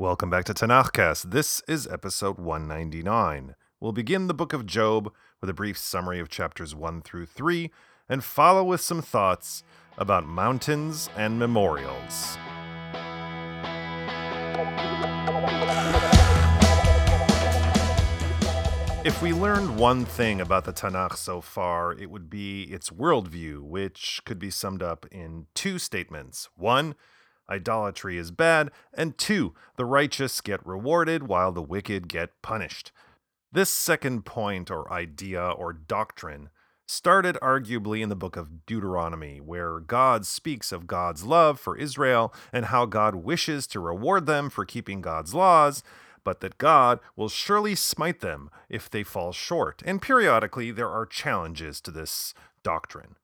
Welcome back to Tanakhcast. This is episode 199. We'll begin the book of Job with a brief summary of chapters 1 through 3 and follow with some thoughts about mountains and memorials. If we learned one thing about the Tanakh so far, it would be its worldview, which could be summed up in two statements. One, idolatry is bad, and two, the righteous get rewarded while the wicked get punished. This second point, or idea, or doctrine, started arguably in the book of Deuteronomy, where God speaks of God's love for Israel and how God wishes to reward them for keeping God's laws, but that God will surely smite them if they fall short. And periodically there are challenges to this doctrine.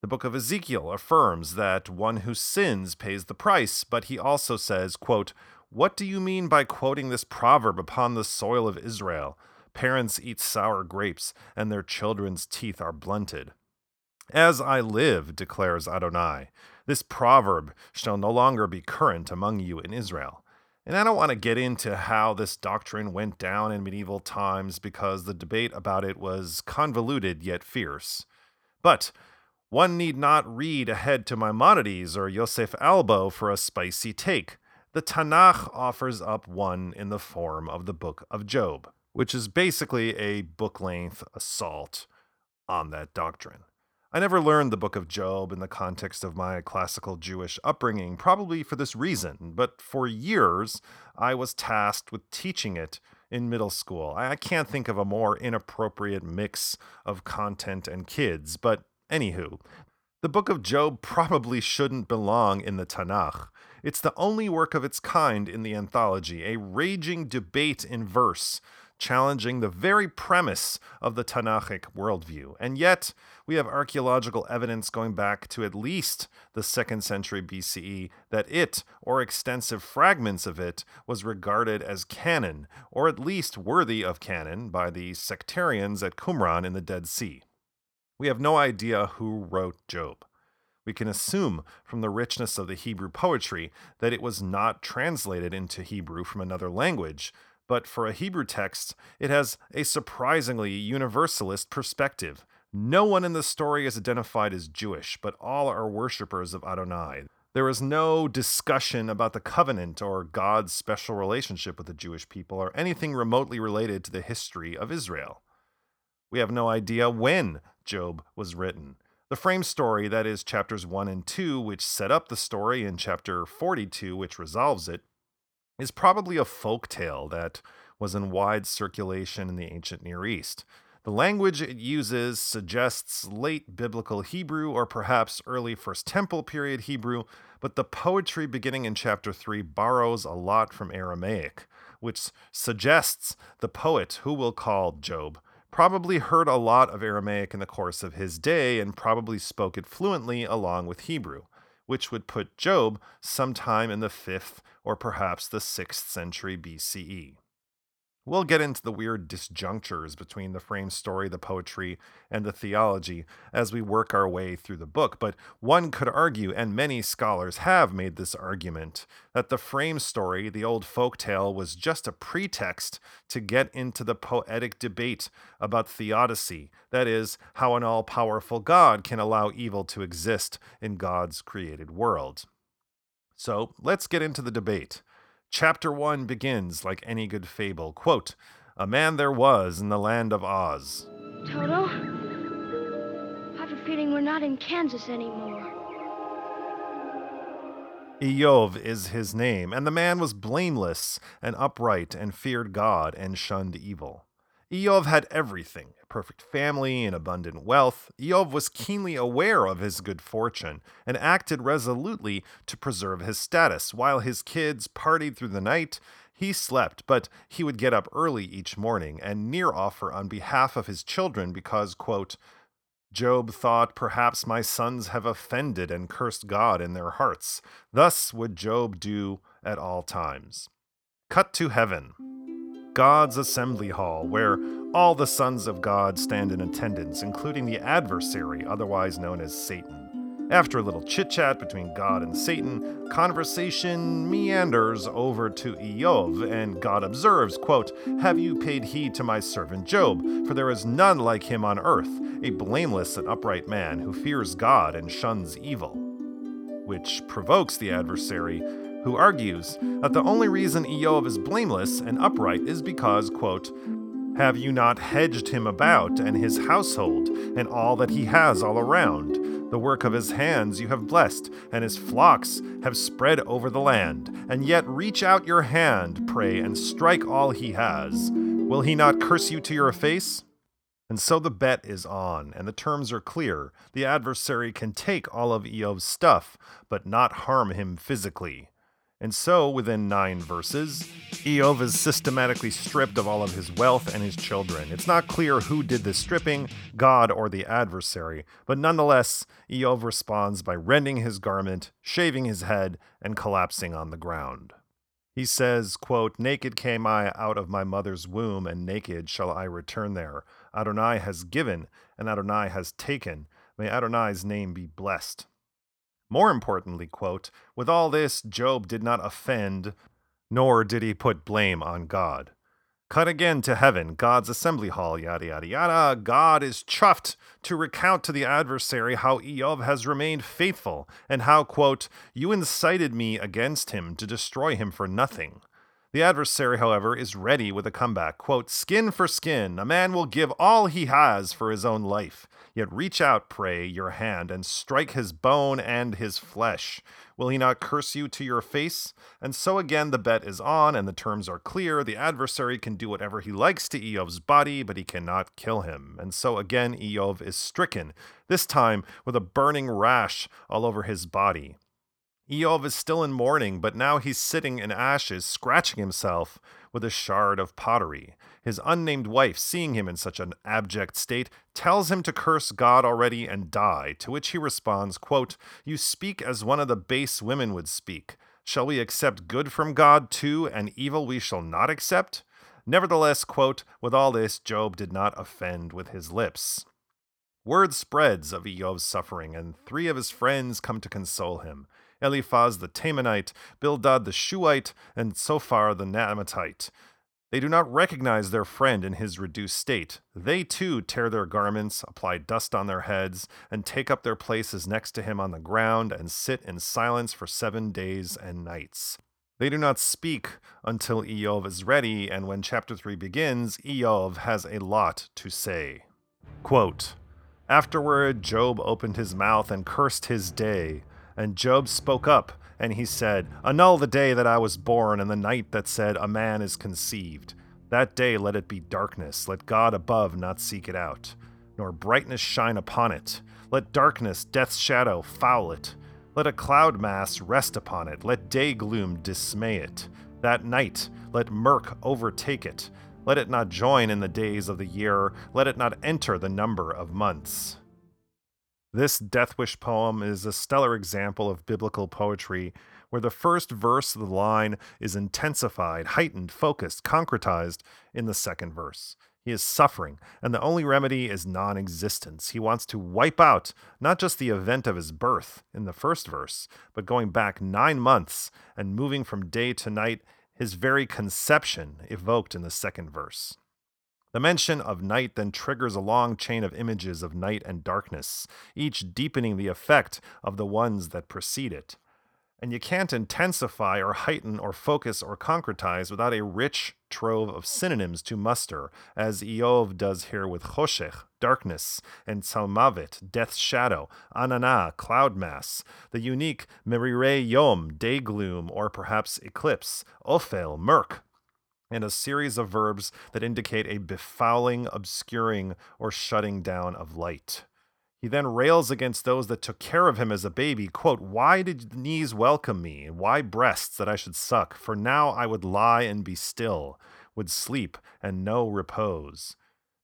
The book of Ezekiel affirms that one who sins pays the price, but he also says, quote, What do you mean by quoting this proverb upon the soil of Israel? Parents eat sour grapes, and their children's teeth are blunted. As I live, declares Adonai, this proverb shall no longer be current among you in Israel. And I don't want to get into how this doctrine went down in medieval times because the debate about it was convoluted yet fierce. But one need not read ahead to Maimonides or Yosef Albo for a spicy take. The Tanakh offers up one in the form of the Book of Job, which is basically a book length assault on that doctrine. I never learned the book of Job in the context of my classical Jewish upbringing, probably for this reason, but for years I was tasked with teaching it in middle school. I can't think of a more inappropriate mix of content and kids, but anywho, the book of Job probably shouldn't belong in the Tanakh. It's the only work of its kind in the anthology, a raging debate in verse challenging the very premise of the Tanakhic worldview. And yet, we have archaeological evidence going back to at least the second century BCE that it, or extensive fragments of it, was regarded as canon, or at least worthy of canon, by the sectarians at Qumran in the Dead Sea. We have no idea who wrote Job. We can assume from the richness of the Hebrew poetry that it was not translated into Hebrew from another language, but for a Hebrew text, it has a surprisingly universalist perspective. No one in the story is identified as Jewish, but all are worshippers of Adonai. There is no discussion about the covenant or God's special relationship with the Jewish people or anything remotely related to the history of Israel. We have no idea when Job was written. The frame story, that is, chapters 1 and 2, which set up the story, and chapter 42, which resolves it, is probably a folk tale that was in wide circulation in the ancient Near East. The language it uses suggests late biblical Hebrew or perhaps early First Temple period Hebrew, but the poetry beginning in chapter 3 borrows a lot from Aramaic, which suggests the poet, who we'll call Job, probably heard a lot of Aramaic in the course of his day and probably spoke it fluently along with Hebrew which would put Job sometime in the 5th or perhaps the 6th century BCE. We'll get into the weird disjunctures between the frame story, the poetry, and the theology as we work our way through the book, but one could argue, and many scholars have made this argument, that the frame story, the old folk tale, was just a pretext to get into the poetic debate about theodicy, that is, how an all powerful God can allow evil to exist in God's created world. So let's get into the debate. Chapter 1 begins like any good fable. Quote, A man there was in the land of Oz. Toto, I have a feeling we're not in Kansas anymore. Iyov is his name, and the man was blameless and upright and feared God and shunned evil. Iyov had everything a perfect family and abundant wealth. Iyov was keenly aware of his good fortune and acted resolutely to preserve his status. While his kids partied through the night, he slept, but he would get up early each morning and near offer on behalf of his children because, quote, Job thought, Perhaps my sons have offended and cursed God in their hearts. Thus would Job do at all times. Cut to heaven. God's assembly hall, where all the sons of God stand in attendance, including the adversary, otherwise known as Satan. After a little chit chat between God and Satan, conversation meanders over to Iyov, and God observes, quote, Have you paid heed to my servant Job? For there is none like him on earth, a blameless and upright man who fears God and shuns evil. Which provokes the adversary, who argues that the only reason Iyov is blameless and upright is because, quote, have you not hedged him about and his household and all that he has all around? The work of his hands you have blessed, and his flocks have spread over the land. And yet reach out your hand, pray, and strike all he has. Will he not curse you to your face? And so the bet is on, and the terms are clear. The adversary can take all of Iyov's stuff, but not harm him physically. And so, within nine verses, Iyov is systematically stripped of all of his wealth and his children. It's not clear who did the stripping, God or the adversary, but nonetheless, Iyov responds by rending his garment, shaving his head, and collapsing on the ground. He says, quote, Naked came I out of my mother's womb, and naked shall I return there. Adonai has given, and Adonai has taken. May Adonai's name be blessed. More importantly, quote, with all this, Job did not offend, nor did he put blame on God. Cut again to heaven, God's assembly hall, yada yada yada. God is chuffed to recount to the adversary how Iyov has remained faithful, and how, quote, you incited me against him to destroy him for nothing. The adversary, however, is ready with a comeback. Quote, Skin for skin, a man will give all he has for his own life. Yet reach out, pray, your hand, and strike his bone and his flesh. Will he not curse you to your face? And so again the bet is on, and the terms are clear. The adversary can do whatever he likes to Iyov's body, but he cannot kill him. And so again Eov is stricken, this time with a burning rash all over his body. Iyov is still in mourning, but now he's sitting in ashes, scratching himself with a shard of pottery. His unnamed wife, seeing him in such an abject state, tells him to curse God already and die, to which he responds, quote, You speak as one of the base women would speak. Shall we accept good from God too, and evil we shall not accept? Nevertheless, quote, with all this, Job did not offend with his lips. Word spreads of Iyov's suffering, and three of his friends come to console him. Eliphaz the Temanite, Bildad the Shuhite, and Zophar the Naamathite. They do not recognize their friend in his reduced state. They too tear their garments, apply dust on their heads, and take up their places next to him on the ground and sit in silence for seven days and nights. They do not speak until Iyov is ready, and when chapter 3 begins, Iyov has a lot to say. Quote, Afterward, Job opened his mouth and cursed his day. And Job spoke up, and he said, Annul the day that I was born, and the night that said, A man is conceived. That day let it be darkness, let God above not seek it out, nor brightness shine upon it. Let darkness, death's shadow, foul it. Let a cloud mass rest upon it, let day gloom dismay it. That night, let murk overtake it. Let it not join in the days of the year, let it not enter the number of months. This Death Wish poem is a stellar example of biblical poetry where the first verse of the line is intensified, heightened, focused, concretized in the second verse. He is suffering, and the only remedy is non existence. He wants to wipe out not just the event of his birth in the first verse, but going back nine months and moving from day to night, his very conception evoked in the second verse. The mention of night then triggers a long chain of images of night and darkness, each deepening the effect of the ones that precede it. And you can't intensify or heighten or focus or concretize without a rich trove of synonyms to muster, as Iyov does here with choshech, darkness, and Tzalmavet, death's shadow, anana, cloud mass, the unique merirei yom, day gloom, or perhaps eclipse, ophel, murk, and a series of verbs that indicate a befouling, obscuring, or shutting down of light. He then rails against those that took care of him as a baby. Quote, Why did knees welcome me? Why breasts that I should suck? For now I would lie and be still, would sleep and know repose.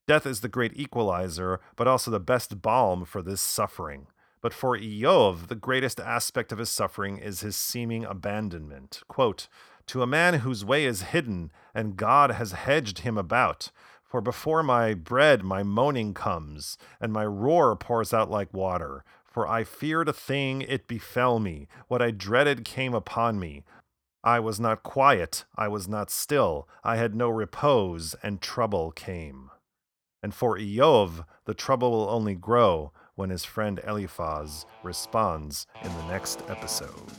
Death is the great equalizer, but also the best balm for this suffering. But for Iyov, the greatest aspect of his suffering is his seeming abandonment. Quote, to a man whose way is hidden, and God has hedged him about. For before my bread my moaning comes, and my roar pours out like water. For I feared a thing, it befell me. What I dreaded came upon me. I was not quiet, I was not still, I had no repose, and trouble came. And for Iyov, the trouble will only grow when his friend Eliphaz responds in the next episode.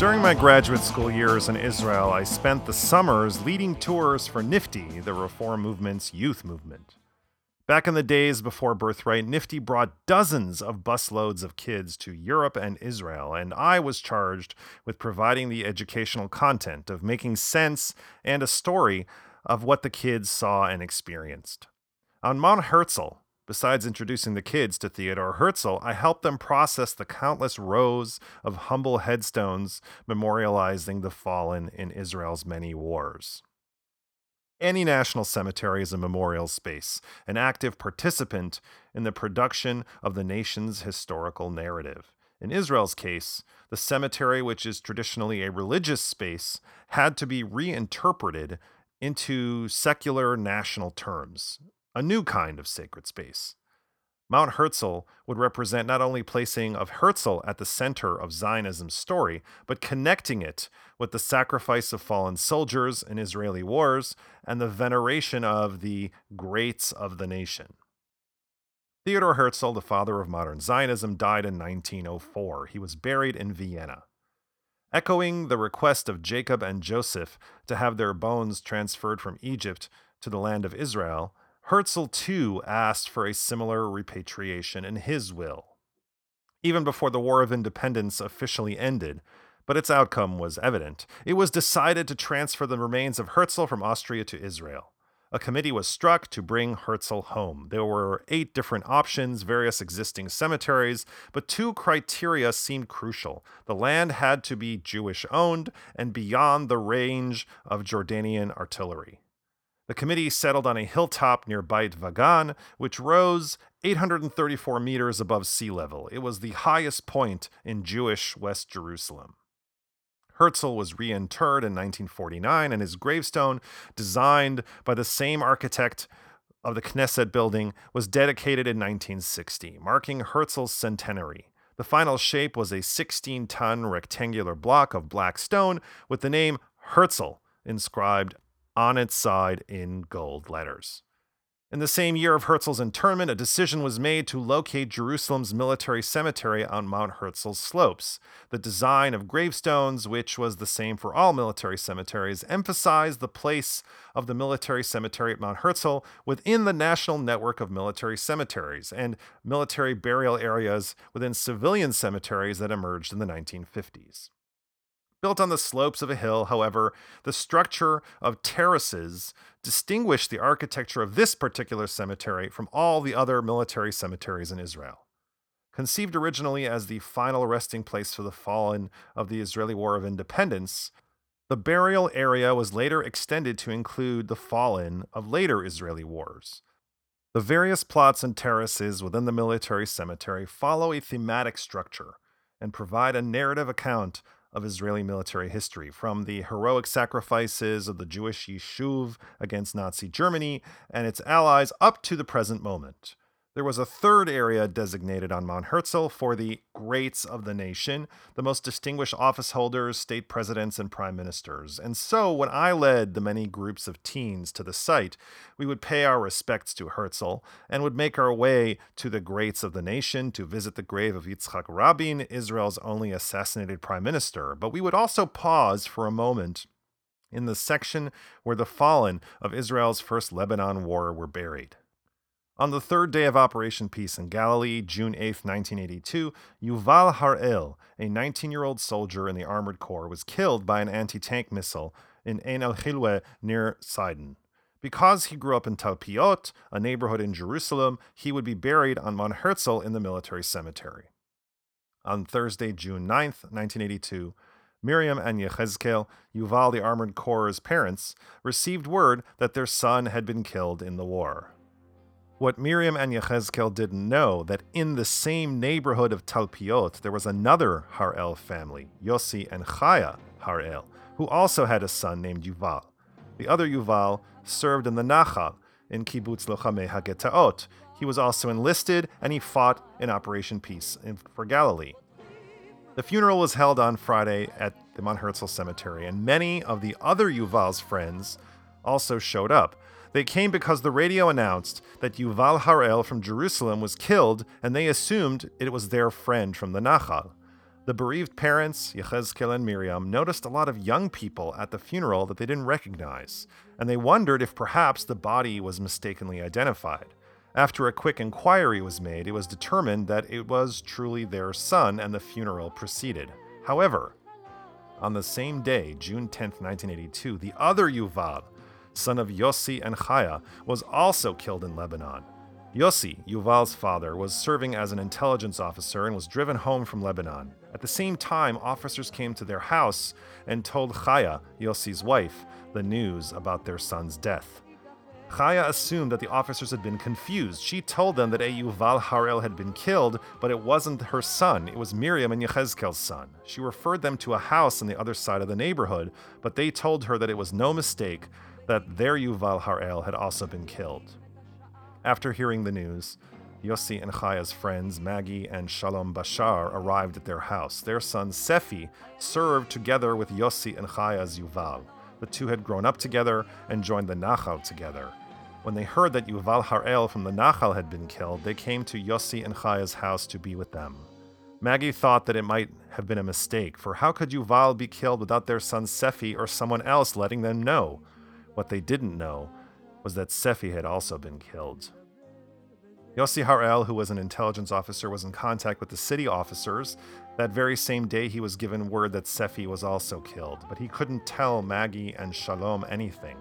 During my graduate school years in Israel, I spent the summers leading tours for NFTY, the Reform Movement's youth movement. Back in the days before Birthright, NFTY brought dozens of busloads of kids to Europe and Israel, and I was charged with providing the educational content, of making sense and a story of what the kids saw and experienced. On Mount Herzl, Besides introducing the kids to Theodore Herzl, I helped them process the countless rows of humble headstones memorializing the fallen in Israel's many wars. Any national cemetery is a memorial space, an active participant in the production of the nation's historical narrative. In Israel's case, the cemetery, which is traditionally a religious space, had to be reinterpreted into secular national terms, a new kind of sacred space. Mount Herzl would represent not only placing of Herzl at the center of Zionism's story, but connecting it with the sacrifice of fallen soldiers in Israeli wars and the veneration of the greats of the nation. Theodor Herzl, the father of modern Zionism, died in 1904. He was buried in Vienna. Echoing the request of Jacob and Joseph to have their bones transferred from Egypt to the land of Israel, Herzl too asked for a similar repatriation in his will. Even before the War of Independence officially ended, but its outcome was evident, it was decided to transfer the remains of Herzl from Austria to Israel. A committee was struck to bring Herzl home. There were eight different options, various existing cemeteries, but two criteria seemed crucial. The land had to be Jewish owned and beyond the range of Jordanian artillery. The committee settled on a hilltop near Beit Vagan, which rose 834 meters above sea level. It was the highest point in Jewish West Jerusalem. Herzl was reinterred in 1949, and his gravestone, designed by the same architect of the Knesset building, was dedicated in 1960, marking Herzl's centenary. The final shape was a 16 ton rectangular block of black stone with the name Herzl inscribed on its side in gold letters. In the same year of Herzl's internment, a decision was made to locate Jerusalem's military cemetery on Mount Herzl's slopes. The design of gravestones, which was the same for all military cemeteries, emphasized the place of the military cemetery at Mount Herzl within the national network of military cemeteries and military burial areas within civilian cemeteries that emerged in the 1950s. Built on the slopes of a hill, however, the structure of terraces distinguished the architecture of this particular cemetery from all the other military cemeteries in Israel. Conceived originally as the final resting place for the fallen of the Israeli War of Independence, the burial area was later extended to include the fallen of later Israeli wars. The various plots and terraces within the military cemetery follow a thematic structure and provide a narrative account of Israeli military history, from the heroic sacrifices of the Jewish Yishuv against Nazi Germany and its allies up to the present moment. There was a third area designated on Mount Herzl for the greats of the nation, the most distinguished office holders, state presidents, and prime ministers. And so, when I led the many groups of teens to the site, we would pay our respects to Herzl and would make our way to the greats of the nation to visit the grave of Yitzhak Rabin, Israel's only assassinated prime minister. But we would also pause for a moment in the section where the fallen of Israel's first Lebanon war were buried. On the third day of Operation Peace in Galilee, June 8, 1982, Yuval Harel, a 19 year old soldier in the Armored Corps, was killed by an anti tank missile in Ein el Hilwe near Sidon. Because he grew up in Talpiot, a neighborhood in Jerusalem, he would be buried on Mount Herzl in the military cemetery. On Thursday, June 9, 1982, Miriam and Yechezkel, Yuval the Armored Corps' parents, received word that their son had been killed in the war. What Miriam and Yechezkel didn't know that in the same neighborhood of Talpiot there was another Harel family, Yossi and Chaya Harel, who also had a son named Yuval. The other Yuval served in the Nachal in Kibbutz Lochamei Hagetaot. He was also enlisted and he fought in Operation Peace for Galilee. The funeral was held on Friday at the Mount Herzl Cemetery, and many of the other Yuval's friends also showed up. They came because the radio announced that Yuval Harel from Jerusalem was killed, and they assumed it was their friend from the Nachal. The bereaved parents, Yechezkel and Miriam, noticed a lot of young people at the funeral that they didn't recognize, and they wondered if perhaps the body was mistakenly identified. After a quick inquiry was made, it was determined that it was truly their son, and the funeral proceeded. However, on the same day, June 10, 1982, the other Yuval, son of Yossi and Chaya, was also killed in Lebanon. Yossi, Yuval's father, was serving as an intelligence officer and was driven home from Lebanon. At the same time, officers came to their house and told Chaya, Yossi's wife, the news about their son's death. Chaya assumed that the officers had been confused. She told them that a Yuval Harel had been killed, but it wasn't her son. It was Miriam and Yechezkel's son. She referred them to a house on the other side of the neighborhood, but they told her that it was no mistake that their Yuval Harel had also been killed. After hearing the news, Yossi and Chaya's friends, Maggie and Shalom Bashar, arrived at their house. Their son, Sefi, served together with Yossi and Chaya's Yuval. The two had grown up together and joined the Nachal together. When they heard that Yuval Harel from the Nachal had been killed, they came to Yossi and Chaya's house to be with them. Maggie thought that it might have been a mistake, for how could Yuval be killed without their son Sefi or someone else letting them know? What they didn't know was that Sefi had also been killed. Yossi Harel, who was an intelligence officer, was in contact with the city officers. That very same day, he was given word that Sefi was also killed, but he couldn't tell Maggie and Shalom anything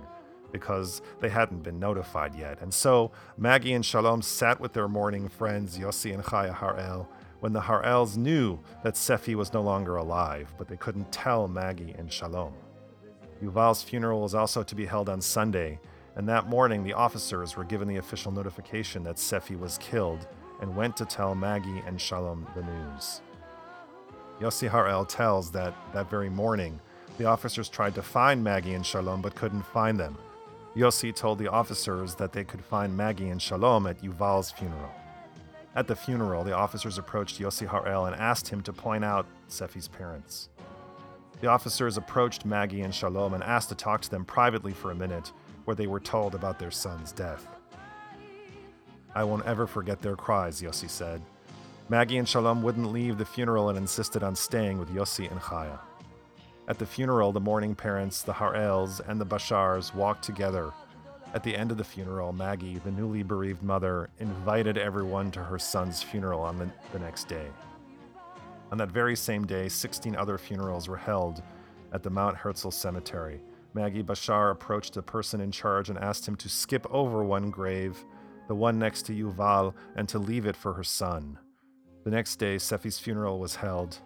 because they hadn't been notified yet. And so Maggie and Shalom sat with their mourning friends, Yossi and Chaya Harel, when the Harels knew that Sefi was no longer alive, but they couldn't tell Maggie and Shalom. Yuval's funeral was also to be held on Sunday, and that morning the officers were given the official notification that Sefi was killed and went to tell Maggie and Shalom the news. Yossi Harel tells that that very morning, the officers tried to find Maggie and Shalom but couldn't find them. Yossi told the officers that they could find Maggie and Shalom at Yuval's funeral. At the funeral, the officers approached Yossi Harel and asked him to point out Sefi's parents. The officers approached Maggie and Shalom and asked to talk to them privately for a minute, where they were told about their son's death. I won't ever forget their cries, Yossi said. Maggie and Shalom wouldn't leave the funeral and insisted on staying with Yossi and Chaya. At the funeral, the mourning parents, the Harels, and the Bashars walked together. At the end of the funeral, Maggie, the newly bereaved mother, invited everyone to her son's funeral on the, the next day. On that very same day, 16 other funerals were held at the Mount Herzl Cemetery. Maggie Bashar approached the person in charge and asked him to skip over one grave, the one next to Yuval, and to leave it for her son. The next day, Sefi's funeral was held,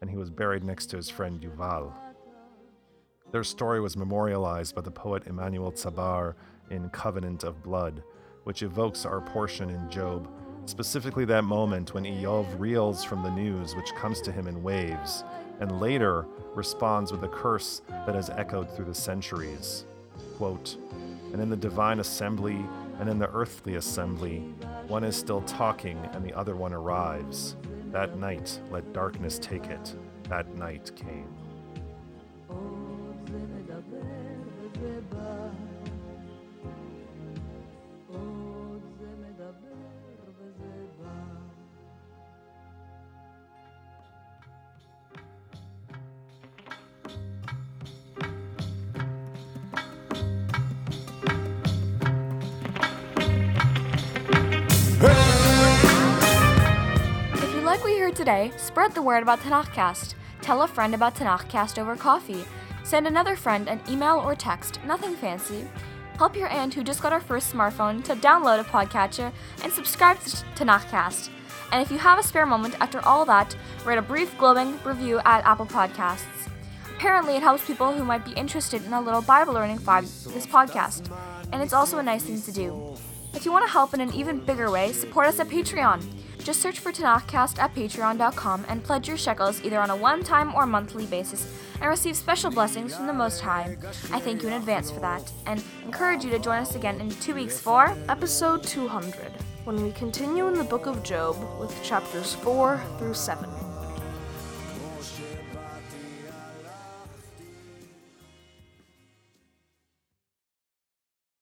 and he was buried next to his friend Yuval. Their story was memorialized by the poet Emmanuel Tsabar in Covenant of Blood, which evokes our portion in Job specifically that moment when Iyov reels from the news which comes to him in waves, and later responds with a curse that has echoed through the centuries. Quote, and in the divine assembly and in the earthly assembly, one is still talking and the other one arrives. That night, let darkness take it. That night came. Today, spread the word about Tanakhcast. Tell a friend about Tanakhcast over coffee. Send another friend an email or text, nothing fancy. Help your aunt who just got her first smartphone to download a podcatcher and subscribe to Tanakhcast. And if you have a spare moment after all that, write a brief glowing review at Apple Podcasts. Apparently, it helps people who might be interested in a little Bible learning vibe this podcast, and it's also a nice thing to do. If you want to help in an even bigger way, support us at Patreon. Just search for Tanakhcast at patreon.com and pledge your shekels either on a one time or monthly basis and receive special blessings from the Most High. I thank you in advance for that and encourage you to join us again in two weeks for episode 200, when we continue in the book of Job with chapters 4 through 7.